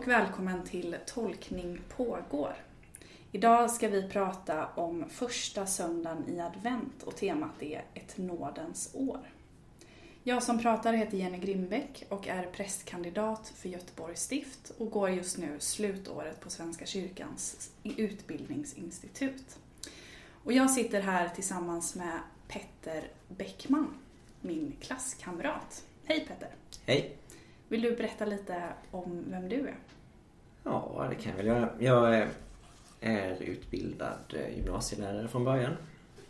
och välkommen till Tolkning pågår. Idag ska vi prata om första söndagen i advent och temat är ett nådens år. Jag som pratar heter Jenny Grimbeck och är prästkandidat för Göteborgs stift och går just nu slutåret på Svenska kyrkans utbildningsinstitut. Och jag sitter här tillsammans med Petter Bäckman, min klasskamrat. Hej Petter! Hej! Vill du berätta lite om vem du är? Ja, det kan jag väl göra. Jag är utbildad eh, gymnasielärare från början.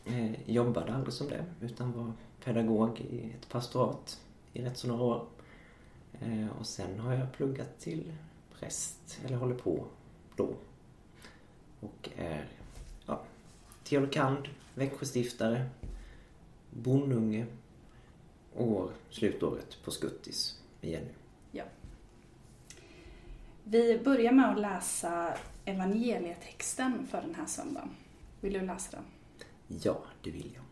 Jag jobbade aldrig som det, utan var pedagog i ett pastorat i rätt så några år. Eh, och sen har jag pluggat till präst, eller håller på då. Och är ja, teolokand, Växjöstiftare, bonunge och går slutåret på Skuttis med Jenny. Ja. Vi börjar med att läsa evangelietexten för den här söndagen. Vill du läsa den? Ja, det vill jag.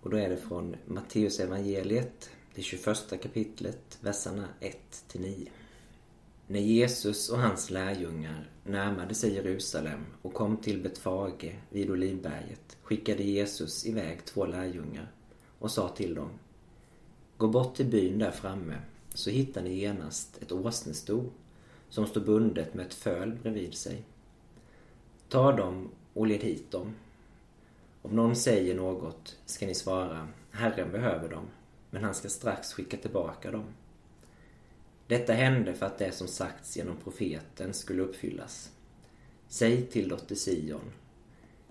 Och då är det från Matteus evangeliet, det 21 kapitlet, verserna 1-9. När Jesus och hans lärjungar närmade sig Jerusalem och kom till Betfage vid Olivberget skickade Jesus iväg två lärjungar och sa till dem Gå bort till byn där framme så hittar ni genast ett åsnesto som står bundet med ett föl bredvid sig. Ta dem och led hit dem. Om någon säger något ska ni svara Herren behöver dem, men han ska strax skicka tillbaka dem. Detta hände för att det som sagts genom profeten skulle uppfyllas. Säg till dotter Sion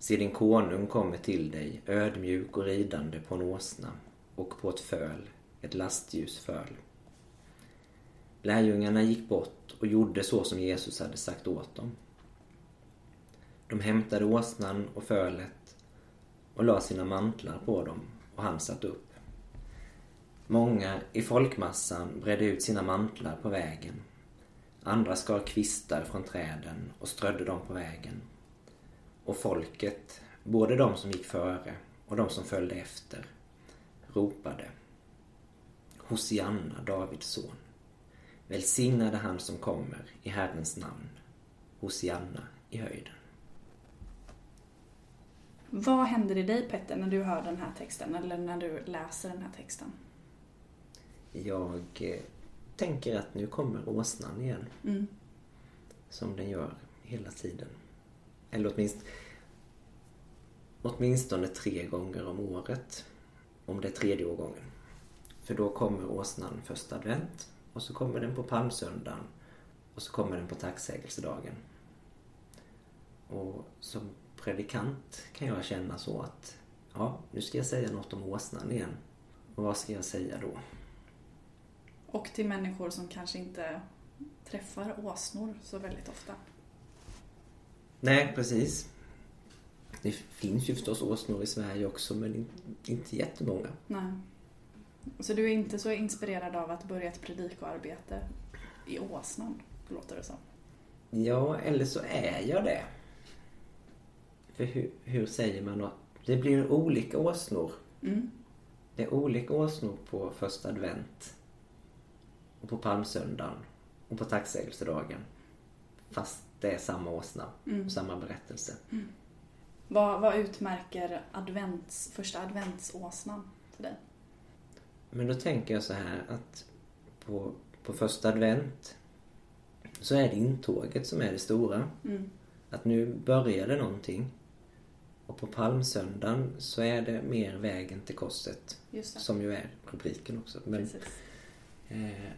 Se din konung kommer till dig, ödmjuk och ridande på en åsna och på ett föl, ett lastljus föl. Lärjungarna gick bort och gjorde så som Jesus hade sagt åt dem. De hämtade åsnan och fölet och la sina mantlar på dem och han satt upp. Många i folkmassan bredde ut sina mantlar på vägen. Andra skar kvistar från träden och strödde dem på vägen. Och folket, både de som gick före och de som följde efter, ropade Hosianna, Davids son. Välsignade han som kommer i Herrens namn. Hosianna i höjden. Vad händer i dig Petter när du hör den här texten eller när du läser den här texten? Jag eh, tänker att nu kommer åsnan igen. Mm. Som den gör hela tiden. Eller åtminstone, åtminstone tre gånger om året. Om det är tredje årgången. För då kommer åsnan första advent och så kommer den på palmsöndagen och så kommer den på tacksägelsedagen. Och som predikant kan jag känna så att ja, nu ska jag säga något om åsnan igen. Och vad ska jag säga då? Och till människor som kanske inte träffar åsnor så väldigt ofta. Nej, precis. Det finns ju förstås åsnor i Sverige också men inte jättemånga. Nej. Så du är inte så inspirerad av att börja ett predikoarbete i åsnan, låter det som? Ja, eller så är jag det. För hur, hur säger man då? Det blir olika åsnor. Mm. Det är olika åsnor på första advent. Och på palmsöndagen. Och på tacksägelsedagen. Fast det är samma åsna. Mm. samma berättelse. Mm. Vad, vad utmärker advents, första adventsåsnan för dig? Men då tänker jag så här att på, på första advent så är det intåget som är det stora. Mm. Att nu börjar det någonting. Och på palmsöndagen så är det mer vägen till korset. Som ju är rubriken också. Men, eh,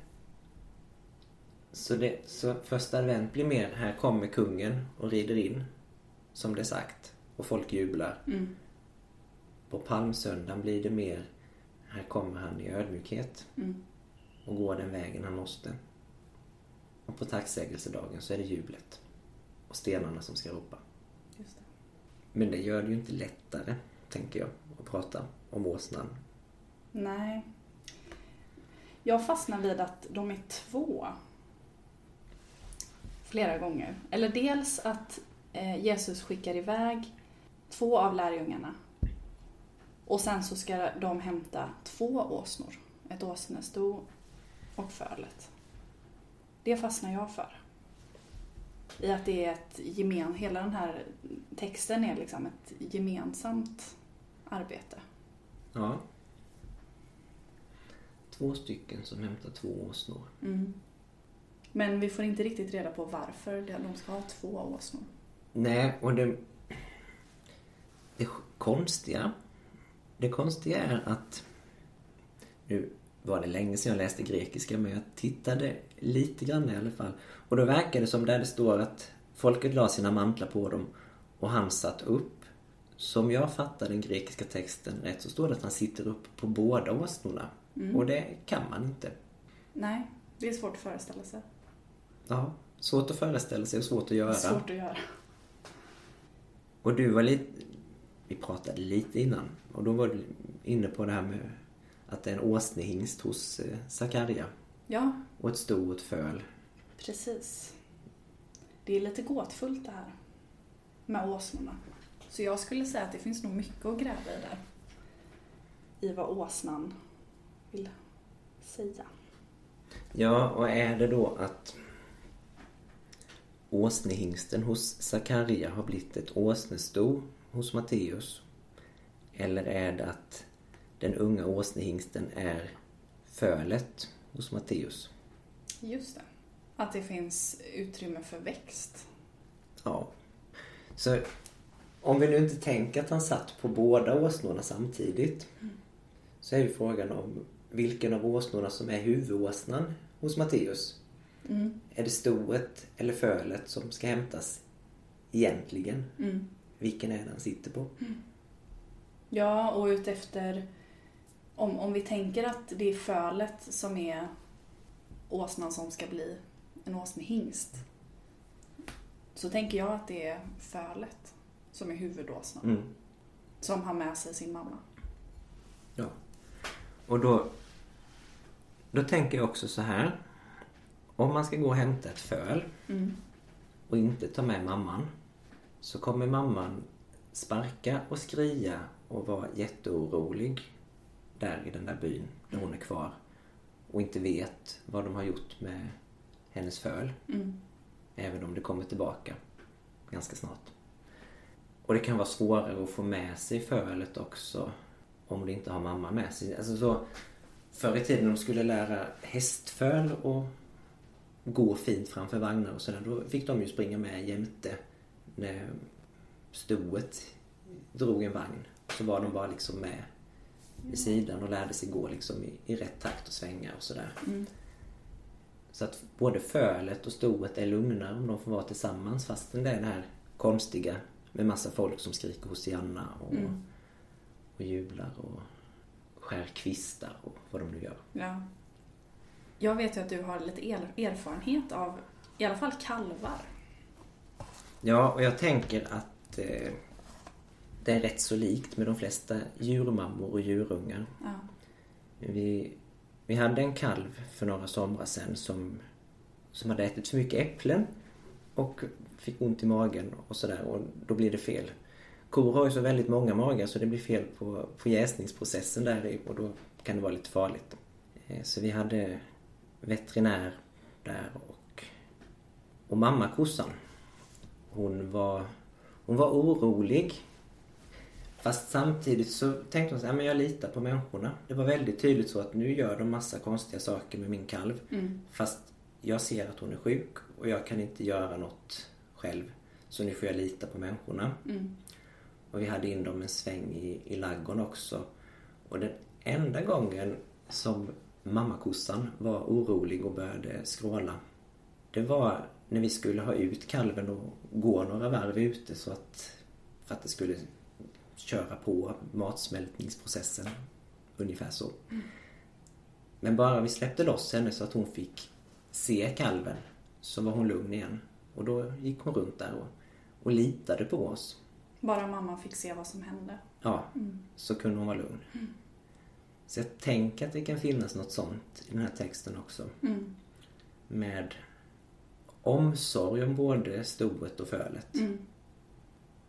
så, det, så första advent blir mer, här kommer kungen och rider in. Som det är sagt. Och folk jublar. Mm. På palmsöndagen blir det mer, här kommer han i ödmjukhet. Mm. Och går den vägen han måste. Och på tacksägelsedagen så är det jublet. Och stenarna som ska ropa. Men det gör det ju inte lättare, tänker jag, att prata om åsnan. Nej. Jag fastnar vid att de är två. Flera gånger. Eller dels att eh, Jesus skickar iväg två av lärjungarna. Och sen så ska de hämta två åsnor. Ett åsnesto och fölet. Det fastnar jag för. I att det är ett gemen, hela den här texten är liksom ett gemensamt arbete. Ja. Två stycken som hämtar två åsnor. Mm. Men vi får inte riktigt reda på varför de ska ha två åsnor. Nej, och det... Det konstiga... Det konstiga är att... Nu var det länge sedan jag läste grekiska, men jag tittade lite grann i alla fall. Och då verkar det som där det står att folket la sina mantlar på dem och han satt upp. Som jag fattar den grekiska texten rätt så står det att han sitter upp på båda åsnorna. Mm. Och det kan man inte. Nej, det är svårt att föreställa sig. Ja, svårt att föreställa sig och svårt att göra. Svårt att göra. Och du var lite... Vi pratade lite innan och då var du inne på det här med att det är en åsnehingst hos eh, Sakarja. Ja, Och ett sto och ett föl. precis. Det är lite gåtfullt det här med åsnorna. Så jag skulle säga att det finns nog mycket att gräva i där. I vad åsnan vill säga. Ja, och är det då att åsnehingsten hos Sakarja har blivit ett åsnesto hos Matteus? Eller är det att den unga åsnehingsten är fölet hos Matteus? Just det. Att det finns utrymme för växt. Ja. Så om vi nu inte tänker att han satt på båda åsnorna samtidigt så är ju frågan om vilken av åsnorna som är huvudåsnan hos Matteus. Mm. Är det stoet eller fölet som ska hämtas egentligen? Mm. Vilken är det han sitter på? Ja, och utefter... Om, om vi tänker att det är fölet som är åsnan som ska bli en åsnehingst. Så tänker jag att det är fölet som är huvudåsnan. Mm. Som har med sig sin mamma. Ja. Och då, då tänker jag också så här. Om man ska gå och hämta ett föl Mm. och inte ta med mamman så kommer mamman sparka och skria och vara jätteorolig där i den där byn där hon är kvar och inte vet vad de har gjort med hennes föl. Mm. Även om det kommer tillbaka ganska snart. Och det kan vara svårare att få med sig fölet också om det inte har mamma med sig. Alltså så, förr i tiden när de skulle lära hästföl och gå fint framför vagnar och sådär, då fick de ju springa med jämte när stoet drog en vagn. Så var de bara liksom med vid sidan och lärde sig gå liksom i, i rätt takt och svänga och sådär. Mm. Så att både fölet och stoet är lugnare om de får vara tillsammans fastän det är det här konstiga med massa folk som skriker Hosianna och, Mm. och jublar och skär kvistar och vad de nu gör. Ja. Jag vet ju att du har lite er- erfarenhet av i alla fall kalvar. Ja, och jag tänker att eh, det är rätt så likt med de flesta djurmammor och djurungar. Ja. Vi, vi hade en kalv för några somrar sedan som, som hade ätit för mycket äpplen och fick ont i magen och sådär och då blir det fel. Kor har ju så väldigt många magar så det blir fel på, på jäsningsprocessen där och då kan det vara lite farligt. Eh, Så vi hade veterinär där och, och mamma kossan hon var, hon var orolig Fast samtidigt så tänkte hon så här, men jag litar på människorna. Det var väldigt tydligt så att nu gör de massa konstiga saker med min kalv. Mm. Fast jag ser att hon är sjuk och jag kan inte göra något själv. Så nu får jag lita på människorna. Mm. Och vi hade in dem en sväng i, i laggården också. Och den enda gången som mammakossan var orolig och började skråla. Det var när vi skulle ha ut kalven och gå några varv ute så att, för att det skulle köra på matsmältningsprocessen. Ungefär så. Men bara vi släppte loss henne så att hon fick se kalven så var hon lugn igen. Och då gick hon runt där och, och litade på oss. Bara mamma fick se vad som hände. Ja, så kunde hon vara lugn. Så jag tänker att det kan finnas något sånt i den här texten också. Mm. Med omsorg om både stoet och fölet. Mm.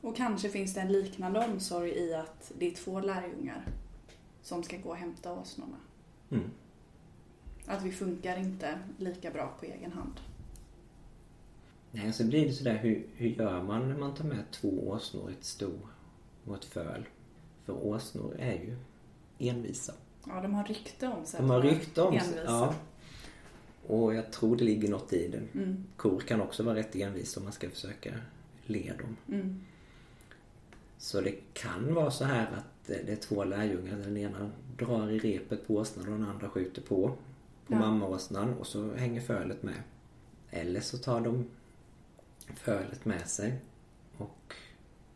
Och kanske finns det en liknande omsorg i att det är två lärjungar som ska gå och hämta åsnorna. Mm. Att vi funkar inte lika bra på egen hand. Nej, så blir det sådär, hur, hur gör man när man tar med två åsnor, ett sto och ett föl? För åsnor är ju envisa. Ja, de har rykte om sig. De har rykte om sig. Ja. Och jag tror det ligger något i det. Mm, Kor kan också vara rätt envisa om man ska försöka le dem. mm, Så det kan vara så här att det är två lärjungar. Den ena drar i repet på åsnan och den andra skjuter på. På Ja. mammaåsnan och så hänger fölet med. Eller så tar de fölet med sig och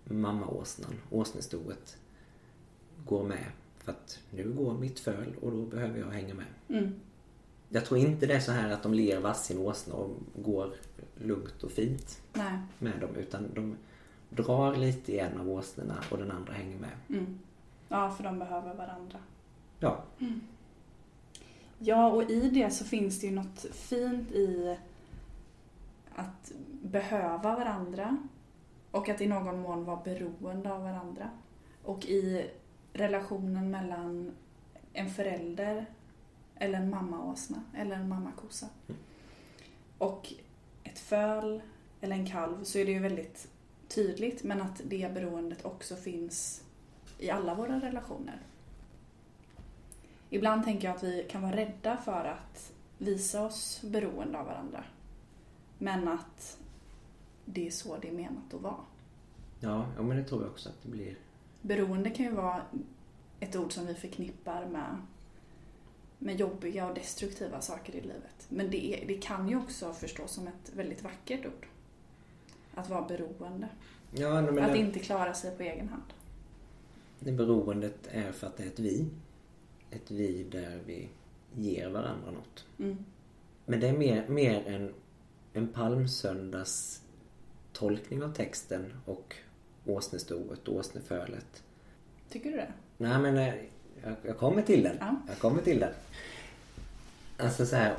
mammaåsnan, åsnestoet, går med. För att nu går mitt föl och då behöver jag hänga med. mm. Jag tror inte det är så här att de ler varsin åsna och går lugnt och fint Nej. med dem. Utan de drar lite i en av åsnorna och den andra hänger med. Mm. Ja, för de behöver varandra. Ja, Ja, och i det så finns det ju något fint i att behöva varandra och att i någon mån vara beroende av varandra. Och i relationen mellan en förälder eller en mammaåsna eller en mammakossa och ett föl eller en kalv så är det ju väldigt tydligt men att det beroendet också finns i alla våra relationer. Ibland tänker jag att vi kan vara rädda för att visa oss beroende av varandra. Men att det är så det är menat att vara. ja, ja men det tror jag också att det blir. Beroende kan ju vara ett ord som vi förknippar med, med jobbiga och destruktiva saker i livet. Men det, är, det kan ju också förstås som ett väldigt vackert ord. Att vara beroende. Ja, Att det, inte klara sig på egen hand. det beroendet är för att det är ett vi. Ett vi där vi ger varandra något. Mm. Men det är mer, mer en, en palmsöndags tolkning av texten och åsnestoet och åsnefölet. Tycker du det? Nej men eh, jag, jag kommer till den. Ja. Jag kommer till den. Alltså så här,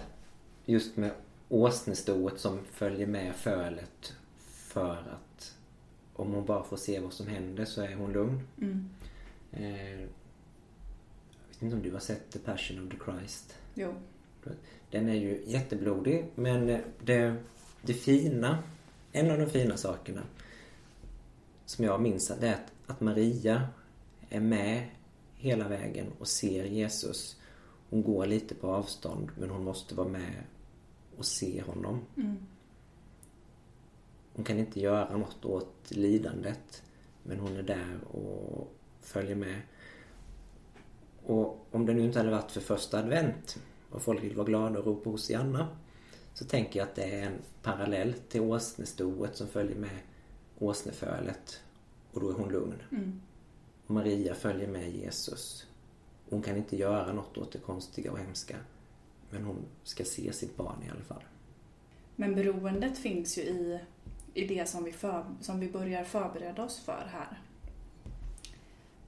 just med åsnestoet som följer med fölet för att om hon bara får se vad som händer så är hon lugn. Mm. Eh, jag vet inte om du har sett The Passion of the Christ? Jo. Den är ju jätteblodig men det, det fina, en av de fina sakerna som jag minns det är att, att Maria är med hela vägen och ser Jesus. Hon går lite på avstånd men hon måste vara med och se honom. Mm. Hon kan inte göra något åt lidandet men hon är där och följer med. Och om det nu inte hade varit för första advent och folk vill vara glada och ropa Hosianna så tänker jag att det är en parallell till åsnestoet som följer med åsnefölet och då är hon lugn. Mm. Maria följer med Jesus. Hon kan inte göra något åt det konstiga och hemska men hon ska se sitt barn i alla fall. Men beroendet finns ju i, i det som vi, för, som vi börjar förbereda oss för här.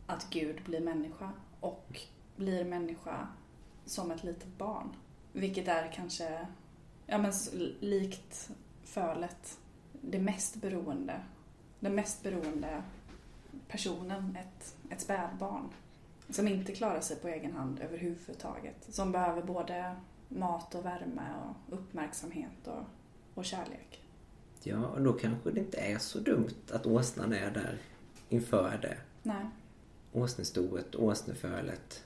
Att Gud blir människa och blir människa som ett litet barn. Vilket är kanske, ja men likt fölet, det mest beroende, den mest beroende personen, ett, ett spädbarn. Som inte klarar sig på egen hand överhuvudtaget. Som behöver både mat och värme och uppmärksamhet och, och kärlek. Ja, och då kanske det inte är så dumt att åsnan är där inför det. Nej. Åsnestoet, åsnefölet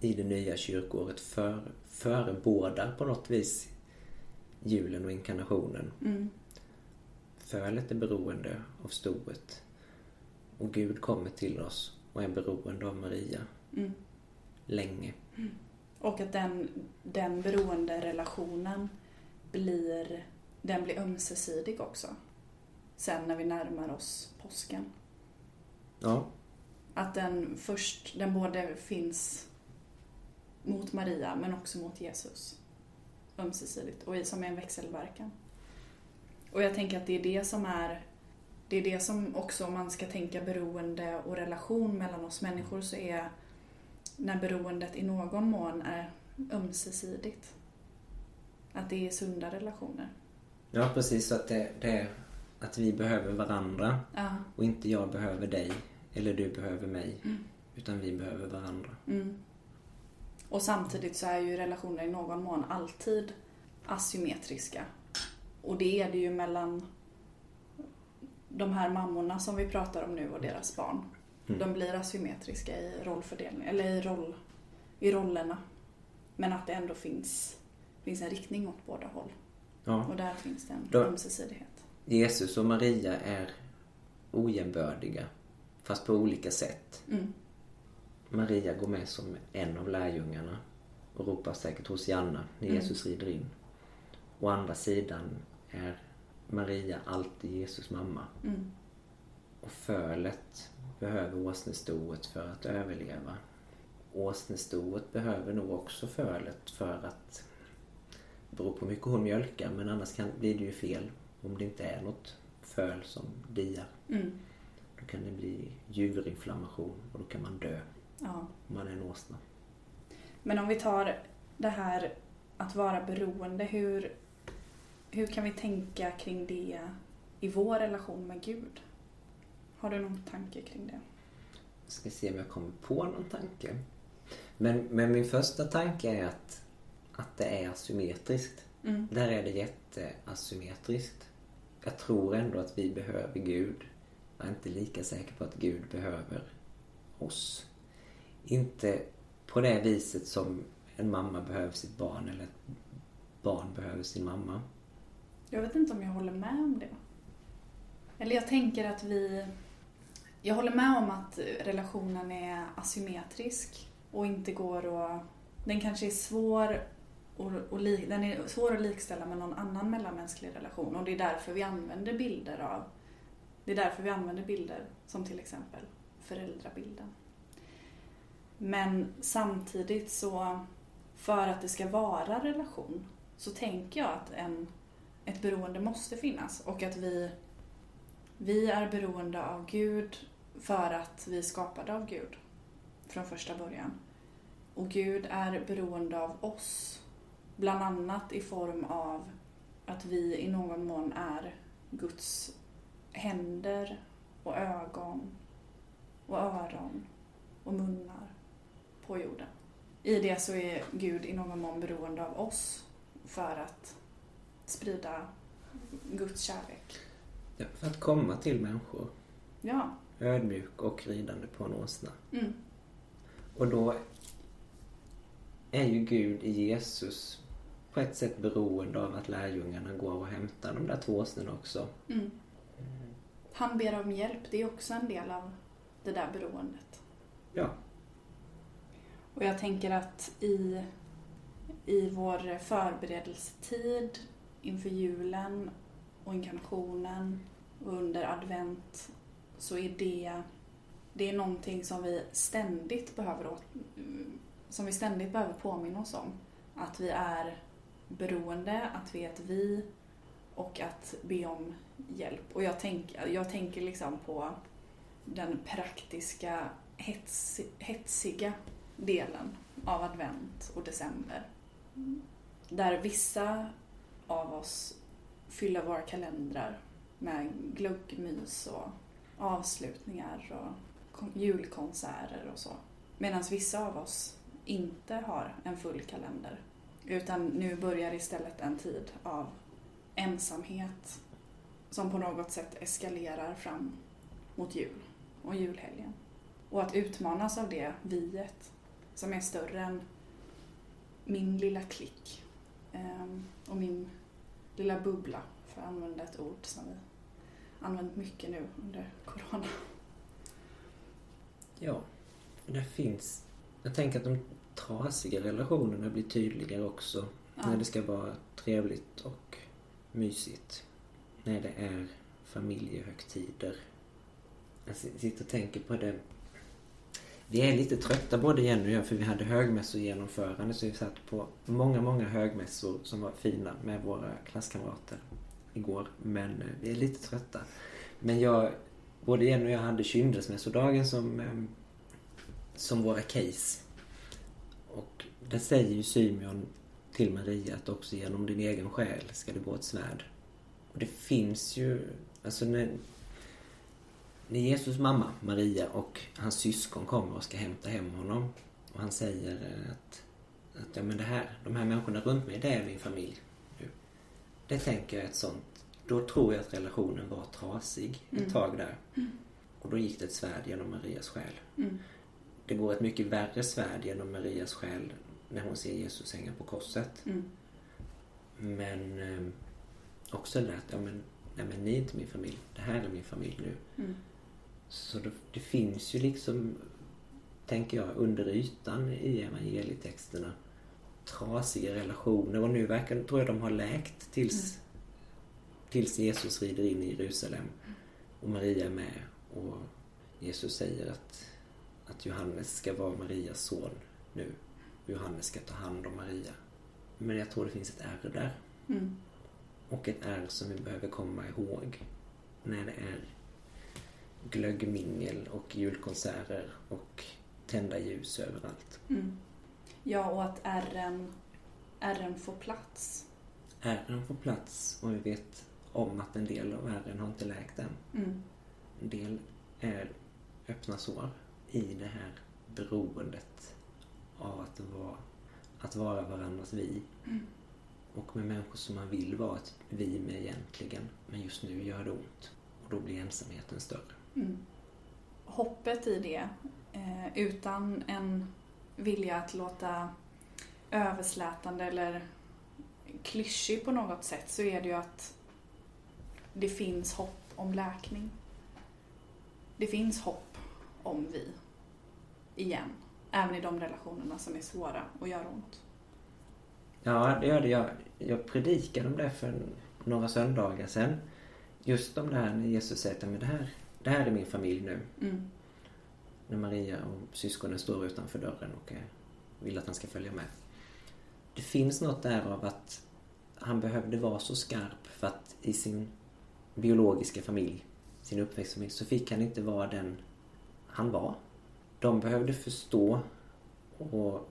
i det nya kyrkoåret för, förebådar på något vis julen och inkarnationen. Mm. Fölet är beroende av stoet och Gud kommer till oss och är beroende av Maria Mm. länge. Och att den, den beroende relationen blir, den blir ömsesidig också. Sen när vi närmar oss påsken. Ja, Att den först, den både finns mot Maria men också mot Jesus. Ömsesidigt och som är en växelverkan. Och jag tänker att det är det som är det är det som också om man ska tänka beroende och relation mellan oss människor så är när beroendet i någon mån är ömsesidigt. Att det är sunda relationer. ja precis. Att det, det att vi behöver varandra Ja. och inte jag behöver dig eller du behöver mig. Utan vi behöver varandra. Mm. Och samtidigt så är ju relationer i någon mån alltid asymmetriska. och det är det ju mellan de här mammorna som vi pratar om nu och deras barn. Mm. De blir asymmetriska i rollfördelning, eller i, roll, i rollerna. Men att det ändå finns, finns en riktning åt båda håll. Ja. Och där finns det en Då- ömsesidighet. Jesus och Maria är ojämbördiga, fast på olika sätt. Mm. Maria går med som en av lärjungarna och ropar säkert Hosianna när Mm. Jesus rider in. Å andra sidan är Maria alltid Jesus mamma. Mm. Och fölet behöver åsnestoet för att överleva. Åsnestoet behöver nog också fölet för att... Det beror på hur mycket hon mjölkar men annars kan, blir det ju fel om det inte är något föl som diar. Mm. Då kan det bli djurinflammation och då kan man dö Ja. om man är en åsna. Men om vi tar det här att vara beroende, hur, hur kan vi tänka kring det i vår relation med Gud? Har du någon tanke kring det? Jag ska se om jag kommer på någon tanke. Men, men min första tanke är att, att det är asymmetriskt. Mm. Där är det jätteasymmetriskt. Jag tror ändå att vi behöver Gud. Jag är inte lika säker på att Gud behöver oss. Inte på det viset som en mamma behöver sitt barn eller ett barn behöver sin mamma. Jag vet inte om jag håller med om det. Eller jag tänker att vi... Jag håller med om att relationen är asymmetrisk och inte går att... Den kanske är svår och, och li, den är svår att likställa med någon annan mellanmänsklig relation och det är därför vi använder bilder av... Det är därför vi använder bilder som till exempel föräldrabilden. Men samtidigt så, för att det ska vara relation, så tänker jag att en ett beroende måste finnas och att vi, vi är beroende av Gud för att vi är skapade av Gud från första början. Och Gud är beroende av oss, bland annat i form av att vi i någon mån är Guds händer och ögon och öron och munnar på jorden. I det så är Gud i någon mån beroende av oss för att sprida Guds kärlek. Ja, för att komma till människor. Ja. Ödmjuk och ridande på en åsna. Mm. Och då är ju Gud i Jesus på ett sätt beroende av att lärjungarna går och hämtar de där två åsnorna också. Mm. Han ber om hjälp, det är också en del av det där beroendet. Ja. Och jag tänker att i, i vår förberedelsetid inför julen och inkarnationen och under advent så är det, det är någonting som vi ständigt behöver som vi ständigt behöver påminna oss om. Att vi är beroende, att vi är ett vi och att be om hjälp. Och jag, tänk, jag tänker liksom på den praktiska hets, hetsiga delen av advent och december. Där vissa av oss fylla våra kalendrar med glöggmys och avslutningar och julkonserter och så. Medan vissa av oss inte har en full kalender. Utan nu börjar istället en tid av ensamhet som på något sätt eskalerar fram mot jul och julhelgen. Och att utmanas av det viet som är större än min lilla klick och min lilla bubbla, för att använda ett ord som vi använt mycket nu under corona. Ja. Det finns... Jag tänker att de trasiga relationerna blir tydligare också. Ja. När det ska vara trevligt och mysigt. När det är familjehögtider. Jag sitter och tänker på det. Vi är lite trötta både Jenny och jag för vi hade högmässogenomförande så vi satt på många, många högmässor som var fina med våra klasskamrater igår. Men eh, vi är lite trötta. Men jag, både Jenny och jag hade kyndelsmässodagen som, eh, som våra case. Och där säger ju Symeon till Maria att också genom din egen själ ska det gå ett svärd. Och det finns ju, alltså när, när Jesus mamma Maria och hans syskon kommer och ska hämta hem honom och han säger att, att ja, men det här, de här människorna runt mig, det är min familj. nu. det tänker jag ett sånt, då tror jag att relationen var trasig ett tag där. Och då gick det ett svärd genom Marias själ. Mm. Det går ett mycket värre svärd genom Marias själ när hon ser Jesus hänga på korset. Mm. Men eh, också det att, ja men, nej men ni är inte min familj. Det här är min familj nu. Mm. Så det, det finns ju liksom, tänker jag, under ytan i evangelietexterna trasiga relationer och nu verkar, tror jag de har läkt tills, tills Jesus rider in i Jerusalem och Maria är med och Jesus säger att, att Johannes ska vara Marias son nu. Johannes ska ta hand om Maria. Men jag tror det finns ett ärr där. Mm. Och ett ärr som vi behöver komma ihåg när det är glöggmingel och julkonserter och tända ljus överallt. Mm. Ja, och att ärren, ärren får plats. Ärren får plats och vi vet om att en del av ärren har inte läkt än. Mm. En del är öppna sår i det här beroendet av att vara, att vara varandras vi. Mm. Och med människor som man vill vara ett vi med egentligen. Men just nu gör det ont. Och då blir ensamheten större. Mm. Hoppet i det, eh, utan en vilja att låta överslätande eller klyschig på något sätt, så är det ju att det finns hopp om läkning. Det finns hopp om vi, igen. Även i de relationerna som är svåra och gör ont. Ja, det gör det. Jag, jag predikade om det för några söndagar sedan. Just om det här när Jesus säger att det här, det här är min familj nu. Mm. När Maria och syskonen står utanför dörren och vill att han ska följa med. Det finns något där av att han behövde vara så skarp för att i sin biologiska familj, sin uppväxtfamilj, så fick han inte vara den han var. De behövde förstå och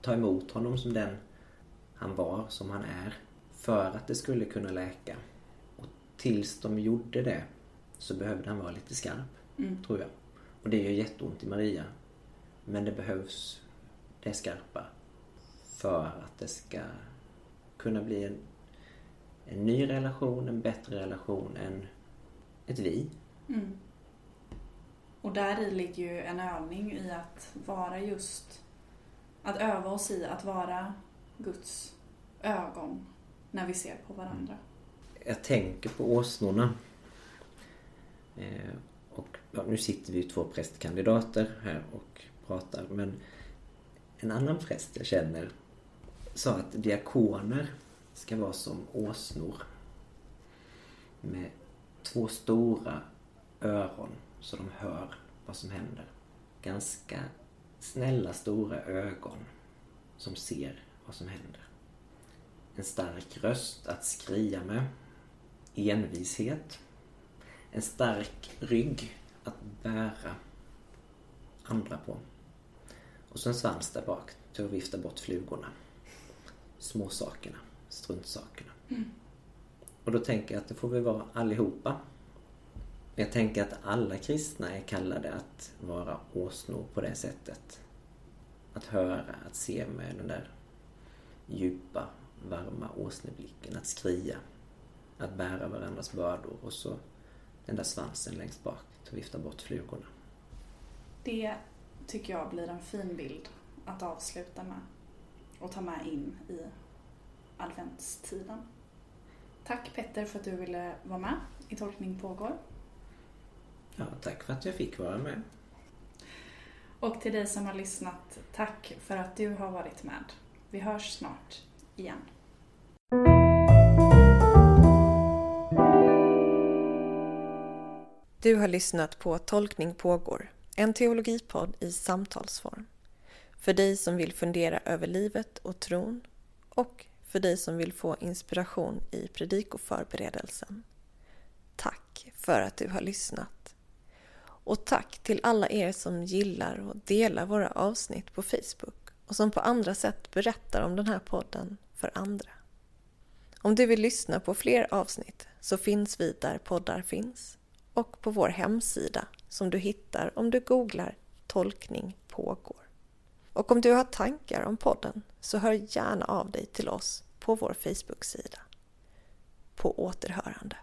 ta emot honom som den han var, som han är, för att det skulle kunna läka. Och tills de gjorde det så behövde han vara lite skarp, Mm. tror jag. Och det gör jätteont i Maria. Men det behövs det skarpa för att det ska kunna bli en, en ny relation, en bättre relation än ett vi. Mm. Och där i ligger ju en övning i att vara just, att öva oss i att vara Guds ögon när vi ser på varandra. Jag tänker på åsnorna. Eh, och ja, nu sitter vi ju två prästkandidater här och pratar men en annan präst jag känner sa att diakoner ska vara som åsnor. Med två stora öron så de hör vad som händer. Ganska snälla stora ögon som ser vad som händer. En stark röst att skria med. Envishet. En stark rygg att bära andra på. Och så en svans där bak till att vifta bort flugorna. Småsakerna, struntsakerna. Och då tänker jag att det får vi vara allihopa. Jag tänker att alla kristna är kallade att vara åsnor på det sättet. Att höra, att se med den där djupa, varma åsneblicken. Att skria. Att bära varandras bördor och så den där svansen längst bak till att vifta bort flugorna. Det tycker jag blir en fin bild att avsluta med och ta med in i adventstiden. Tack Petter för att du ville vara med i Tolkning pågår. Ja, tack för att jag fick vara med. Och till dig som har lyssnat, tack för att du har varit med. Vi hörs snart igen. Du har lyssnat på Tolkning pågår, en teologipodd i samtalsform. För dig som vill fundera över livet och tron och för dig som vill få inspiration i predikoförberedelsen. Tack för att du har lyssnat. Och tack till alla er som gillar och delar våra avsnitt på Facebook och som på andra sätt berättar om den här podden för andra. Om du vill lyssna på fler avsnitt så finns vi där poddar finns och på vår hemsida som du hittar om du googlar Tolkning pågår. Och om du har tankar om podden så hör gärna av dig till oss på vår Facebook-sida. På återhörande.